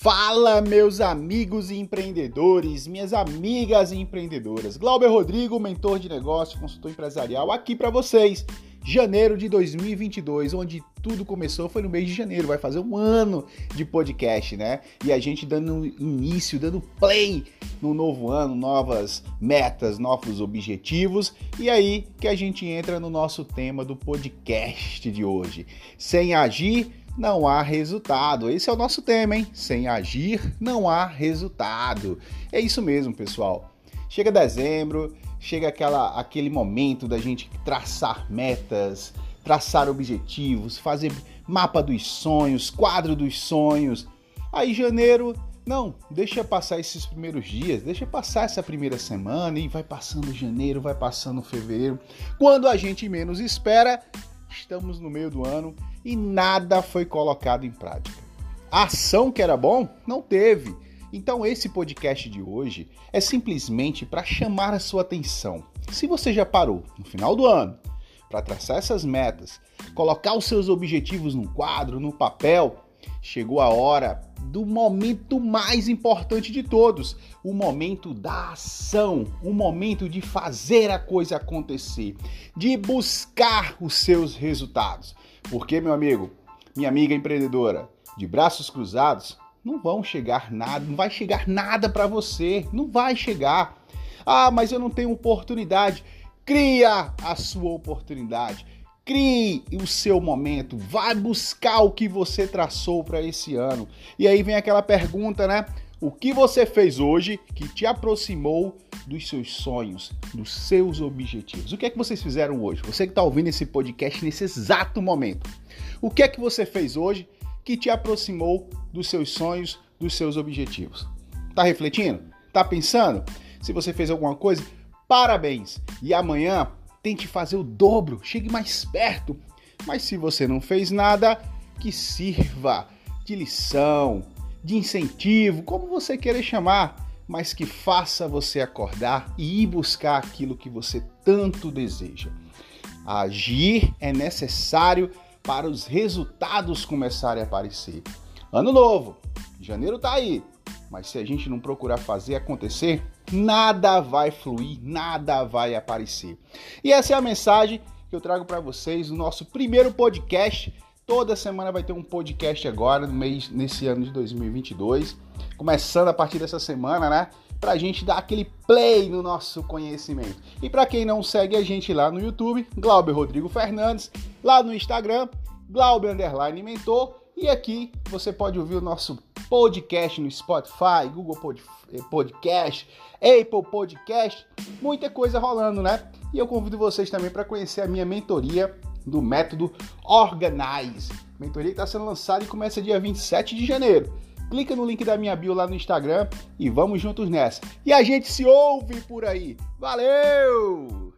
Fala, meus amigos empreendedores, minhas amigas empreendedoras. Glauber Rodrigo, mentor de negócio, consultor empresarial, aqui para vocês. Janeiro de 2022, onde tudo começou foi no mês de janeiro, vai fazer um ano de podcast, né? E a gente dando início, dando play no novo ano, novas metas, novos objetivos. E aí que a gente entra no nosso tema do podcast de hoje. Sem agir, não há resultado. Esse é o nosso tema, hein? Sem agir, não há resultado. É isso mesmo, pessoal. Chega dezembro, chega aquela, aquele momento da gente traçar metas, traçar objetivos, fazer mapa dos sonhos, quadro dos sonhos. Aí janeiro, não, deixa passar esses primeiros dias, deixa passar essa primeira semana e vai passando janeiro, vai passando fevereiro. Quando a gente menos espera, estamos no meio do ano e nada foi colocado em prática. A ação que era bom não teve. Então esse podcast de hoje é simplesmente para chamar a sua atenção. Se você já parou no final do ano para traçar essas metas, colocar os seus objetivos no quadro, no papel, chegou a hora do momento mais importante de todos, o momento da ação, o momento de fazer a coisa acontecer, de buscar os seus resultados. Porque, meu amigo, minha amiga empreendedora, de braços cruzados, não vão chegar nada, não vai chegar nada para você, não vai chegar. Ah, mas eu não tenho oportunidade. Cria a sua oportunidade. Crie o seu momento, vai buscar o que você traçou para esse ano. E aí vem aquela pergunta, né? O que você fez hoje que te aproximou dos seus sonhos, dos seus objetivos? O que é que vocês fizeram hoje? Você que está ouvindo esse podcast nesse exato momento. O que é que você fez hoje que te aproximou dos seus sonhos, dos seus objetivos? Tá refletindo? Tá pensando? Se você fez alguma coisa, parabéns! E amanhã tente fazer o dobro, chegue mais perto. Mas se você não fez nada, que sirva de lição, de incentivo, como você querer chamar, mas que faça você acordar e ir buscar aquilo que você tanto deseja. Agir é necessário para os resultados começarem a aparecer. Ano novo, janeiro tá aí, mas se a gente não procurar fazer acontecer, nada vai fluir, nada vai aparecer. E essa é a mensagem que eu trago para vocês no nosso primeiro podcast. Toda semana vai ter um podcast agora, no mês, nesse ano de 2022. Começando a partir dessa semana, né? Pra gente dar aquele play no nosso conhecimento. E para quem não segue a gente lá no YouTube, Glauber Rodrigo Fernandes, lá no Instagram, Glauber Underline Mentor. E aqui você pode ouvir o nosso podcast no Spotify, Google eh, Podcast, Apple Podcast, muita coisa rolando, né? E eu convido vocês também para conhecer a minha mentoria do método Organize. Mentoria que está sendo lançada e começa dia 27 de janeiro. Clica no link da minha bio lá no Instagram e vamos juntos nessa. E a gente se ouve por aí. Valeu!